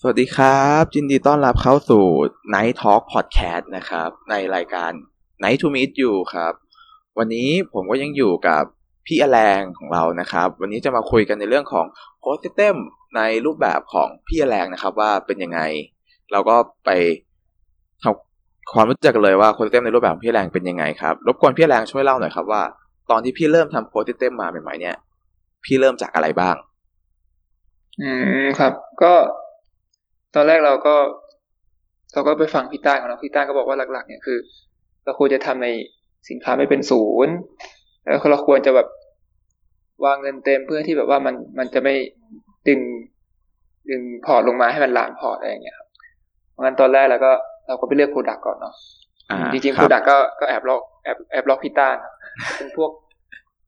สวัสดีครับยินดีต้อนรับเข้าสู่ Night Talk Podcast นะครับ ในรายการ Night to Meet You ครับ วันนี้ผมก็ยังอยู่กับพี่อแรงของเรานะครับ วันนี้จะมาคุยกันในเรื่องของ Code System ในรูปแบบของพี่อแรงนะครับ ว่าเป็นยังไง เราก็ไปทำความรู้จักกันเลยว่า Code System ในรูปแบบของพี่อแรงเป็นยังไงครับรบกวนพี่อแรงช่วยเล่าหน่อยครับว่า ตอนที่พี่เริ่มทำ Code System มาใหม่ๆเนี่ย พี่เริ่มจากอะไรบ้าง อืมครับ ก็ ตอนแรกเราก็ เราก็ไปฟังพี่ต้าของเราพี่ต้าก็บอกว่าหลัก ๆ เนี่ยคือ เราควรจะทำในสินค้าไม่เป็นศูนย์แล้วเราควรจะแบบวางเงินเต็มเพื่อที่แบบว่ามันมันจะไม่ดึงดึงพอร์ตลงมาให้มันล้างพอร์ตอะไรอย่างเงี้ยครับเพราะงั้นตอนแรกเราก็เราก็ไปเลือก product ก่อนเนาะอ่าจริงๆครับ product ก็ก็แอบลอกแอบแอบลอกพี่ต้านะเป็นพวก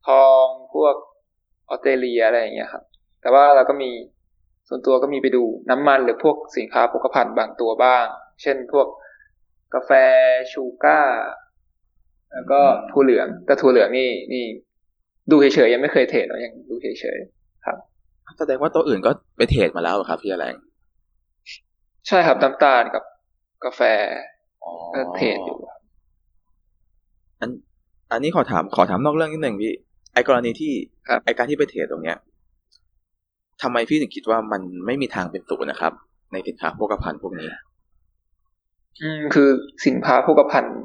ทองพวกออสเตรเลียอะไรอย่างเงี้ยครับ แต่ว่าเราก็มี ส่วนตัวก็มีไปดูน้ำมันหรือพวกสินค้าโภคภัณฑ์บางตัวบ้าง เช่นพวกกาแฟชูก้า แล้วก็ถั่วเหลือง แต่ถั่วเหลืองนี่นี่ ดูเฉยๆยังไม่เคยเทรดเนาะยังดูเฉยๆครับแสดงว่าตัวอื่นก็ไปเทรดมาแล้วเหรอครับพี่อแรงใช่ครับน้ำตาลกับกาแฟอ๋อก็เทรดอยู่อันอันนี้ขอถามขอถามนอกเรื่องนิดหนึ่งพี่ไอกรณีที่ครับไอการที่ไปเทรดตรงเนี้ย ทำไมพี่ถึงคิดว่ามันไม่มีทางเป็นศูนย์นะครับ ในสินค้าโภคภัณฑ์พวกนี้ อืมคือสินค้าโภคภัณฑ์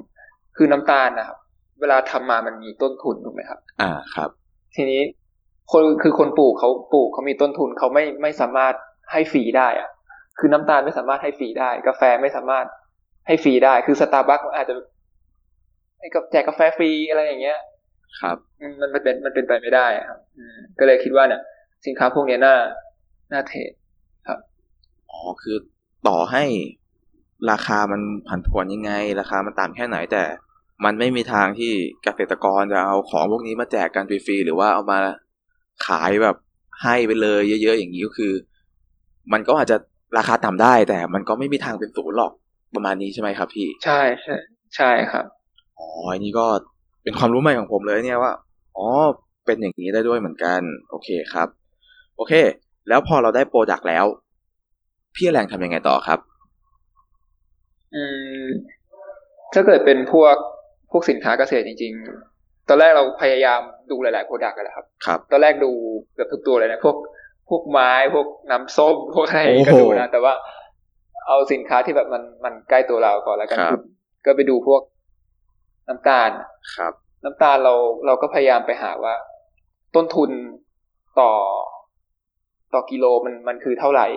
คือน้ำตาลนะครับ เวลาทำมามันมีต้นทุนถูกไหมครับ อ่าครับ ทีนี้คนคือคนปลูกเขาปลูกเขามีต้นทุนเขาไม่ไม่สามารถให้ฟรีได้อะคือน้ำตาลไม่สามารถให้ฟรีได้ กาแฟไม่สามารถให้ฟรีได้ คือสตาร์บัคอาจจะให้กับแจกกาแฟฟรีอะไรอย่างเงี้ย ครับ มันมันมันเป็นมันเป็นไปไม่ได้อะครับอืมก็เลยคิดว่าเนี่ย สินค้าพวกเนี้ยน่าน่าเทรดอ๋อคือต่อให้ราคามันผันผวนยังไง ราคามันต่ำแค่ไหนแต่ มันไม่มีทางที่เกษตรกรจะเอาของพวกนี้มาแจกกันฟรีๆหรือว่าเอามาขายแบบให้ไปเลย เยอะๆอย่างนี้ก็คือ มันก็อาจจะราคาต่ำได้ แต่มันก็ไม่มีทางเป็นศูนย์หรอกประมาณนี้ใช่ไหมครับ พี่ ใช่ใช่ใช่ครับอ๋ออันนี้ก็เป็นความรู้ใหม่ของผมเลยเนี่ยว่า อ๋อ เป็นอย่างนี้ได้ด้วยเหมือนกัน โอเคครับ โอเค แล้วพอเราได้โปรดักต์แล้ว พี่แรงทำยังไงต่อครับ อืม ถ้าเกิดเป็นพวกพวกสินค้าเกษตรจริง ๆ ตอนแรกเราพยายามดูหลายๆโปรดักต์กันแหละครับ ครับ ตอนแรกดูเกือบทุกตัวเลยนะพวกพวกไม้พวกน้ำส้มพวกอะไรโอ้โหก็ดูนะ แต่ว่าเอาสินค้าที่แบบมันมันใกล้ตัวเราก่อนแล้วกันครับก็ไปดูพวกน้ำตาลครับ น้ำตาลเราเราก็พยายามไปหาว่า ต้นทุนต่อ ต่อกิโลมันมันคือเท่าไหร่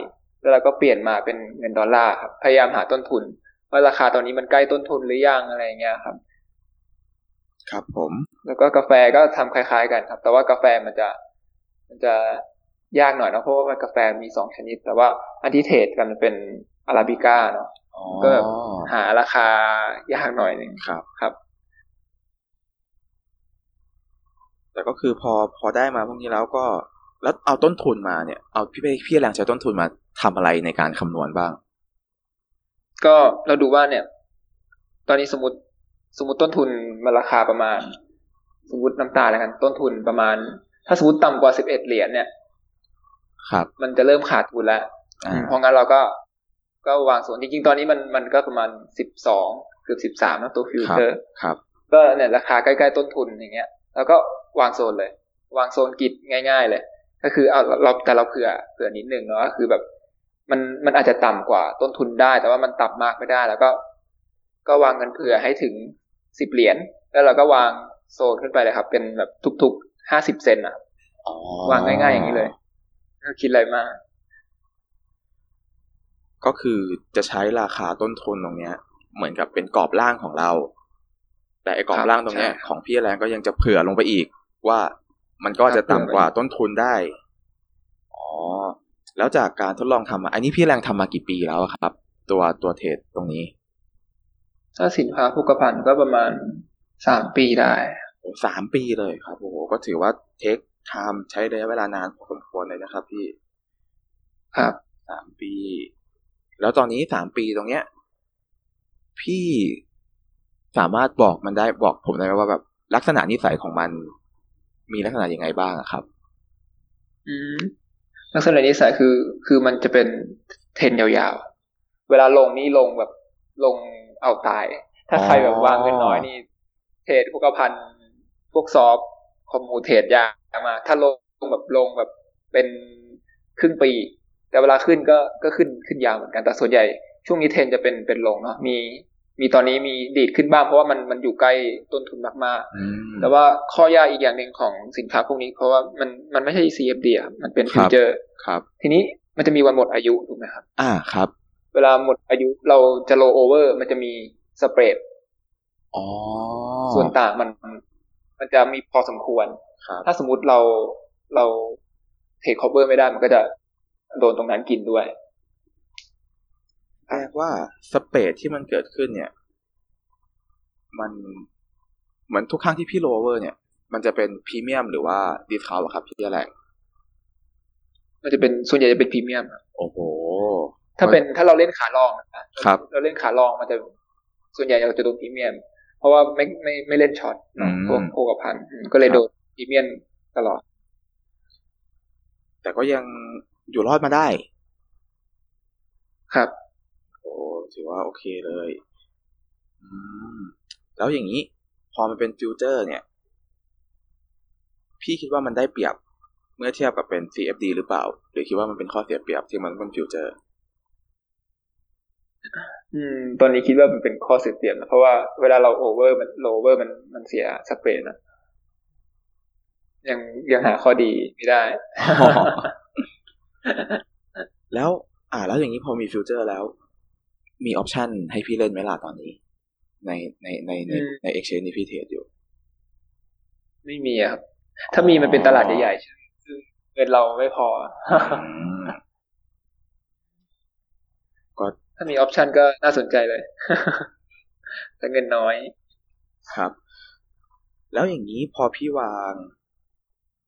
แล้วเราก็เปลี่ยนมาเป็นเงินดอลลาร์ครับ พยายามหาต้นทุน ว่าราคาตอนนี้มันใกล้ต้นทุนหรือยังอะไรอย่างเงี้ยครับ ครับผม แล้วก็กาแฟก็ทำคล้าย ๆ กันครับ แต่ว่ากาแฟมันจะ มันจะยากหน่อยเนอะเพราะว่ามันกาแฟมีสองชนิด แต่ว่าอันที่เทรดกันเป็นอาราบิก้าเนาะอ๋อก็แบบหาราคายากหน่อยหนึ่งครับครับ แต่ก็คือพอพอได้มาพวกนี้แล้วก็ แล้วเอาต้นทุนมาเนี่ยเอาพี่พี่แรงใช้ต้นทุนมาทำอะไรในการคำนวณบ้าง ก็เราดูว่าเนี่ย ตอนนี้สมมติสมมติต้นทุนมันราคาประมาณ สมมติน้ำตาลแล้วกัน ต้นทุนประมาณ ถ้าสมมติต่ำกว่าสิบเอ็ดเหรียญเนี่ย ครับ มันจะเริ่มขาดทุนแล้วอ่าเพราะงั้นเราก็ก็วางส่วนจริงๆตอนนี้มันมันก็ประมาณสิบสองเกือบสิบสามนะตัวฟิวครับเจอร์ครับ ก็เนี่ยราคาใกล้ๆต้นทุนอย่างเงี้ย แล้วก็วางโซนเลย วางโซนกิจง่าย ๆ เลย ก็คือเอาเราแต่เราเผื่อเผื่อนิดนึงเนาะก็คือแบบ มันมันอาจจะต่ำกว่าต้นทุนได้ แต่ว่ามันต่ำมากไม่ได้ แล้วก็ ก็วางเงินเผื่อให้ถึงสิบเหรียญแล้วเราก็วางโซนขึ้นไปเลยครับ เป็นแบบทุกๆห้าสิบเซนอะอ๋อวางง่ายๆอย่างนี้เลยไม่ต้องคิดอะไรมาก ก็คือจะใช้ราคาต้นทุนตรงเนี้ย เหมือนกับเป็นกรอบล่างของเรา แต่ไอ้กรอบครับล่างตรงเนี้ยใช่ของพี่แรงก็ยังจะเผื่อลงไปอีกว่า มันก็จะต่ำกว่าต้นทุนได้ อ๋อ แล้วจากการทดลองทำมาอันนี้พี่แรงทำมากี่ปีแล้วอะครับ ตัวตัวเทรดตรงนี้ ถ้าสินค้าโภคภัณฑ์ก็ประมาณสามปีได้โอ้สามปีเลยครับโอ้โหก็ถือว่าเทคไทม์ใช้ระยะเวลานานพอสมควรเลยนะครับพี่ ครับสามปี แล้วตอนนี้สามปีตรงเนี้ย พี่สามารถบอกมันได้บอกผมได้ไหมว่าแบบลักษณะนิสัยของมัน มีลักษณะยังไงบ้างอะครับ อืมลักษณะนิสัยคือ คือมันจะเป็นเทรนยาวๆ เวลาลงนี่ลงแบบลงเอาตาย ถ้าใครแบบวางเงินน้อยนี่ เทรดพวกพันพวกซอฟคอมมูเทรดยากมา ถ้าลงแบบลงแบบเป็นครึ่งปี แต่เวลาขึ้นก็ก็ขึ้นขึ้นยาวเหมือนกันแต่ส่วนใหญ่ช่วงนี้เทรนจะเป็นเป็นลงเนาะมี มีตอนนี้มีดีดขึ้นบ้างเพราะว่ามันมันอยู่ใกล้ต้นทุนมากๆ แต่ว่าข้อยากอีกอย่างหนึ่งของสินค้าพวกนี้ เพราะว่ามันมันไม่ใช่ CFD ครับมันเป็นฟิวเจอร์ครับ ทีนี้มันจะมีวันหมดอายุถูกไหมครับ อ่าครับ เวลาหมดอายุเราจะ rollover มันจะมี spreadอ๋อส่วนต่างมันมันจะมีพอสมควรครับถ้าสมมุติเราเรา take cover ไม่ได้มันก็จะโดนตรงนั้นกินด้วยแปล ว่า spread ที่มันเกิดขึ้นเนี่ย มันเหมือนทุกครั้งที่พี่โลเวอร์เนี่ย มันจะเป็นพรีเมียมหรือว่า discount ครับพี่อะไรมันจะเป็นส่วนใหญ่จะเป็นพรีเมียมครับโอ้โห ถ้าเป็นถ้าเราเล่นขา long นะครับ เราเล่นขา long มันจะส่วนใหญ่เราจะโดนพรีเมียม เพราะว่าไม่ไม่ไม่เล่น short เนอะอืมพวกโภคภัณฑ์อืมก็เลยโดนพรีเมียมตลอด แต่ก็ยังอยู่รอดมาได้ ครับโอ้ ถือว่าโอเคเลยอืมแล้วอย่างนี้ พอมันเป็นฟิวเจอร์ เนี่ย พี่คิดว่ามันได้เปรียบเมื่อเทียบกับเป็น CFD หรือเปล่า หรือคิดว่ามันเป็นข้อเสียเปรียบที่มันเป็นฟิวเจอร์ อืม ตอนนี้คิดว่ามันเป็นข้อเสียเปรียบนะเพราะว่าเวลาเราโอเวอร์มันโลเวอร์มันมันเสีย spread นะยังยังหาข้อดีไม่ได้ แล้ว อ่าแล้วอย่างนี้พอมี futures แล้ว มี option ให้พี่เล่นไหมล่ะตอนนี้ ในในในในอืมใน Exchange ที่พี่เทรดอยู่ ไม่มีอะครับ ถ้ามีมันเป็นตลาดใหญ่ๆซึ่งซึ่งเงินเราไม่พออืมถ้ามีออปชันก็น่าสนใจเลยแต่เงินน้อย ครับ แล้วอย่างนี้พอพี่วาง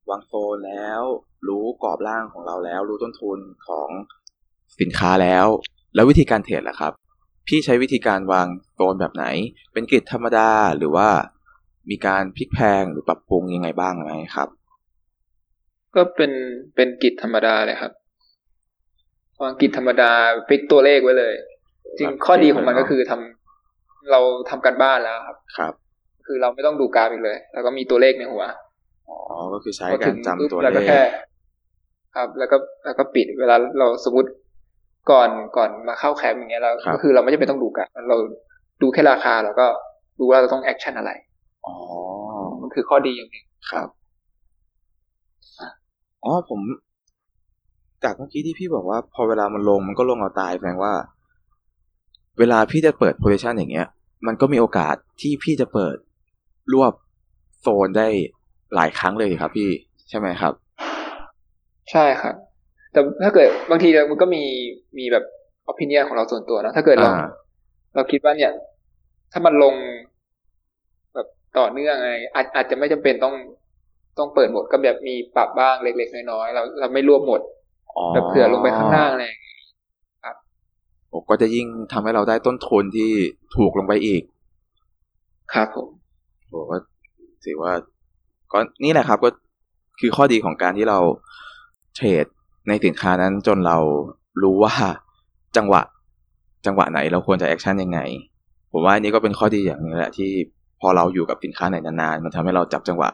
วางโซนแล้ว รู้กรอบร่างของเราแล้ว รู้ต้นทุนของสินค้าแล้ว แล้ววิธีการเทรดล่ะครับ พี่ใช้วิธีการวางโซนแบบไหน เป็นกริดธรรมดาหรือว่ามีการพลิกแพลงหรือปรับปรุงยังไงบ้างไหมครับ ก็เป็นเป็น grid ธรรมดาเลยครับวาง grid ธรรมดา fix ตัวเลขไว้เลย จริงข้อดีของมันก็คือทำเราทำการบ้านแล้วครับ ครับ คือเราไม่ต้องดูกราฟอีกเลย แล้วก็มีตัวเลขในหัวอ๋อก็คือใช้พอการจำปุ๊บตัวเลขแล้วก็แค่ครับ แล้วก็แล้วก็ปิดเวลาเราสมมติ ก่อนก่อนมาเข้าแคมป์อย่างเงี้ยเราครับก็คือเราไม่จำเป็นต้องดูกราฟเราดูแค่ราคาแล้วก็ดูว่าเราต้อง action อะไรอ๋อมันคือข้อดีอย่างหนึ่งครับอ๋อผมจากเมื่อกี้ที่พี่บอกว่าพอเวลามันลงมันก็ลงเอาตายแสดงว่า เวลาพี่จะเปิดโพซิชันอย่างเงี้ย มันก็มีโอกาสที่พี่จะเปิดรวบโซนได้หลายครั้งเลยครับพี่ใช่ไหมครับ ใช่ครับ แต่ถ้าเกิดบางทีมันก็มีมีแบบอภินิยของเราส่วนตัวนะถ้าเกิดเราอ่าเราคิดว่าเนี่ย ถ้ามันลงแบบต่อเนื่องอะไรอาจอาจจะไม่จำเป็นต้องต้องเปิดหมดก็แบบมีปรับบ้างเล็กๆน้อยๆเราเราไม่รวบหมดอ๋อแบบเผื่อลงไปข้างหน้าอะไรอย่างเงี้ยโอ้ก็จะยิ่งทำให้เราได้ต้นทุนที่ถูกลงไปอีก ครับผมโอ้ก็ถือว่าก็นี่แหละครับ ก็คือข้อดีของการที่เราเทรด ในสินค้านั้นจนเรารู้ว่าจังหวะจังหวะไหนเราควรจะ action ยังไง ผมว่าอันนี้ก็เป็นข้อดีอย่างหนึ่งแหละที่พอเราอยู่กับสินค้าไหนนานๆ มันทำให้เราจับจังหวะ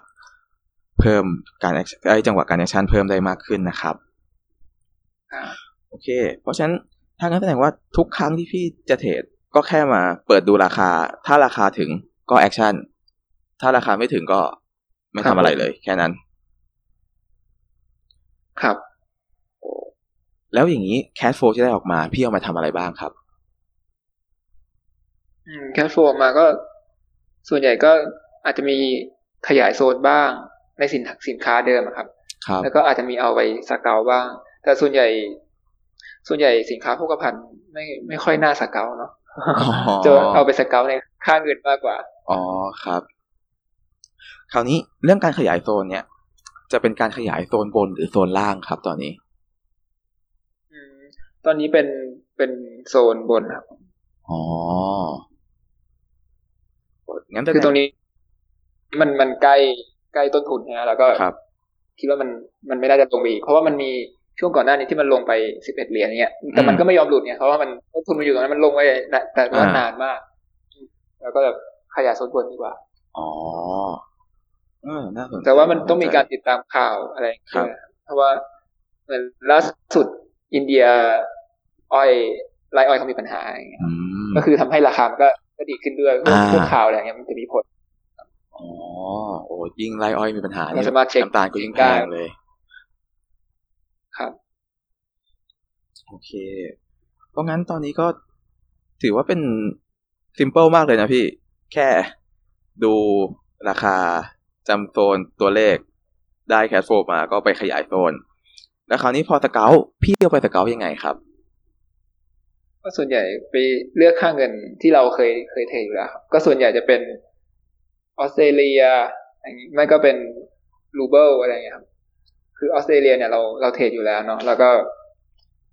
เพิ่มการ action เอ้ยจังหวะการ action เพิ่มได้มากขึ้นนะครับอ่าโอเค เพราะฉะนั้นถ้างั้นแสดงว่าทุกครั้งที่พี่จะเทรดก็แค่มาเปิดดูราคา ถ้าราคาถึงก็ action ถ้าราคาไม่ถึงก็ครับไม่ทำอะไรเลย แค่นั้น ครับ แล้วอย่างนี้แค h โฟที่ได้ออกมาพี่เอามาทำอะไรบ้างครับ อืม cashชโฟมาก็ ส่วนใหญ่ก็อาจจะมีขยายโซนบ้าง ในสินสินค้าเดิมอะครับครับ แล้วก็อาจจะมีเอาไปสเกลบ้าง แต่ส่วนใหญ่ ส่วนใหญ่สินค้าโภคภัณฑ์ไม่ไม่ค่อยน่าสเกลเนาะอ๋อจะเอาไปเกลในค่าเงินมากกว่าอ๋อครับ คราวนี้เรื่องการขยายโซนเนี่ย จะเป็นการขยายโซนบนหรือโซนล่างครับ ตอนนี้อืม ตอนนี้เป็นเป็นโซนบนครับ อ๋องั้นแสดคือตรงนี้ มันมันใกล้ใกล้ต้นทุนนะแล้วก็ครับ คิดว่ามันมันไม่น่าจะลงไปอีก เพราะว่ามันมีช่วงก่อนหน้านี้ที่มันลงไปสิบเอ็ดเหรียญเนี่ยแต่มันก็ไม่ยอมหลุดเนี่ยเพราะว่ามันต้นทุนมันอยู่ตรงนั้นมันลงไปแต่ว่านานมาก แล้วก็แบบขยายโซนบนดีกว่า อ๋อเออน่าสนใจแต่ว่ามันต้องมีการติดตามข่าวอะไรครับเพราะว่าเหมือนล่าสุด อินเดียอ้อยไรอ้อยเขามีปัญหาอย่างเงี้ยอืมก็คือทำให้ราคามันก็ก็ดีขึ้นด้วยพวกอ่าพวกข่าวอะไรอย่างเงี้ยมันจะมีผลอ๋อโอ้ยิ่งไรอ้อยมีปัญหาเราสามารถเช็คน้ำตาลก็ยิ่งแพงเลย ครับ โอเค เพราะงั้นตอนนี้ก็ถือว่าเป็นซิมเ l ิลมากเลยนะพี่ แค่ดูราคาจำโซนตัวเลขได้ cash flow มาก็ไปขยายโซน แล้วคราวนี้พอสเกลพี่เอาไปสเกลยังไงครับก็ส่วนใหญ่ไปเลือกค่าเงินที่เราเคยเคยเทรดอยู่แล้วครับก็ส่วนใหญ่จะเป็นออสเตรเลียอย่างนี้ไม่ก็เป็นรูเบิลอะไรอย่างเงี้ยครับ คือออสเตรเลียเนี่ยเราเราเทรดอยู่แล้วเนาะแล้วก็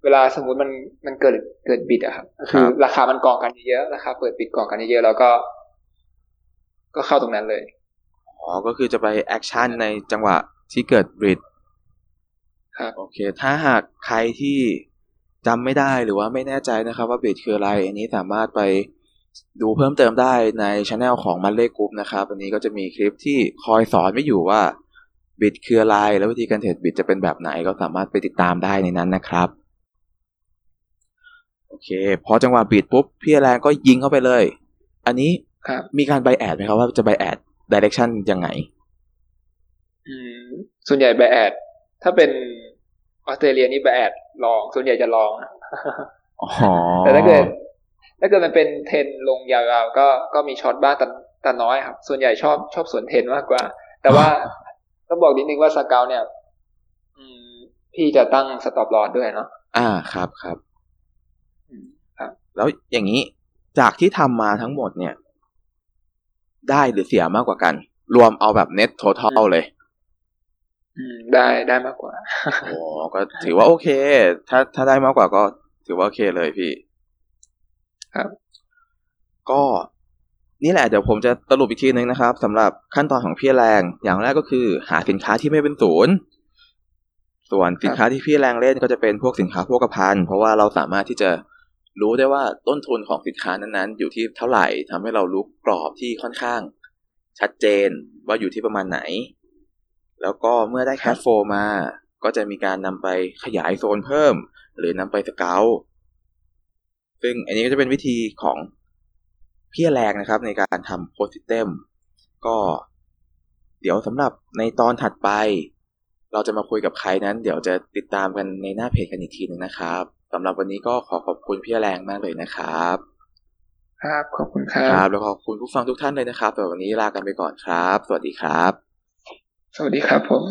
เวลาสมมุติมันมันเกิดเกิดบิดอะครับก็คือราคามันกองกันเยอะๆราคาเปิดบิดกองกันเยอะๆแล้วก็ ก็เข้าตรงนั้นเลยอ๋อก็คือจะไป action ในจังหวะที่เกิดบิด ครับโอเค ถ้าหากใครที่จำไม่ได้หรือว่าไม่แน่ใจนะครับ ว่าบิดคืออะไร อันนี้สามารถไปดูเพิ่มเติมได้ในช anel ของมันเล่กรุ๊ปนะครับอันนี้ก็จะมีคลิปที่คอยสอนไว้อยู่ว่าบิดคืออะไร แล้ววิธีการเทรดบิดจะเป็นแบบไหนก็สามารถไปติดตามได้ในนั้นนะครับโอเค พอจังหวะบิดปุ๊บพี่แรงก็ยิงเข้าไปเลย อันนี้ครับมีการ bias ไหมครับว่าจะ bias direction ยังไง อืม ส่วนใหญ่แบแอดถ้าเป็น ออสเตรเลียนี่ bias long ส่วนใหญ่จะ longอ๋อแต่ถ้าเกิดถ้าเกิดมันเป็นเทรนลงยาวๆก็ก็มี short บ้างแต่แต่น้อยครับ ส่วนใหญ่ชอบชอบสวนเทรนมากกว่า แต่ว่าต้องบอกนิดนึงว่าสเกลเนี่ย อืม พี่จะตั้ง stop loss ด้วยเนาะอ่าครับครับอืมครับ แล้วอย่างนี้จากที่ทำมาทั้งหมดเนี่ย ได้หรือเสียมากกว่ากัน รวมเอาแบบเน็ต t ท t a l เลยอืม ได้ได้มากกว่าโอ้ก็ถือว่าโอเค ถ้าถ้าได้มากกว่าก็ถือว่าโอเคเลยพี่ ครับ ก็นี่แหละเดี๋ยวผมจะสรุปอีกทีนึงนะครับสำหรับขั้นตอนของพี่แรง อย่างแรกก็คือหาสินค้าที่ไม่เป็นศูนย์ส่วนสินค้าที่พี่แรงเล่นก็จะเป็นพวกสินค้าโภคภัณฑ์เพราะว่าเราสามารถที่จะรู้ได้ว่าต้นทุนของสินค้านั้นๆ อยู่ที่เท่าไหร่ทำให้เรารู้กรอบที่ค่อนข้าง ชัดเจนว่าอยู่ที่ประมาณไหน แล้วก็เมื่อได้แคชโฟมา ก็จะมีการนำไปขยายโซนเพิ่ม หรือนำไปสเกลซึ่งอันนี้ก็จะเป็นวิธีของพี่แรงนะครับในการทำโพสิเต็มก็เดี๋ยวสำหรับในตอนถัดไป เราจะมาคุยกับใครนั้น เดี๋ยวจะติดตามกันในหน้าเพจกันอีกทีหนึงนะครับสำหรับวันนี้ก็ขอขอบคุณพี่แรงมากเลยนะครับ ครับขอบคุณคครัรับบแล้วขอบคุณผู้ฟังทุกท่านเลยนะครับแต่วันนี้ลากันไปก่อนครับ สวัสดีครับ สวัสดีครับผม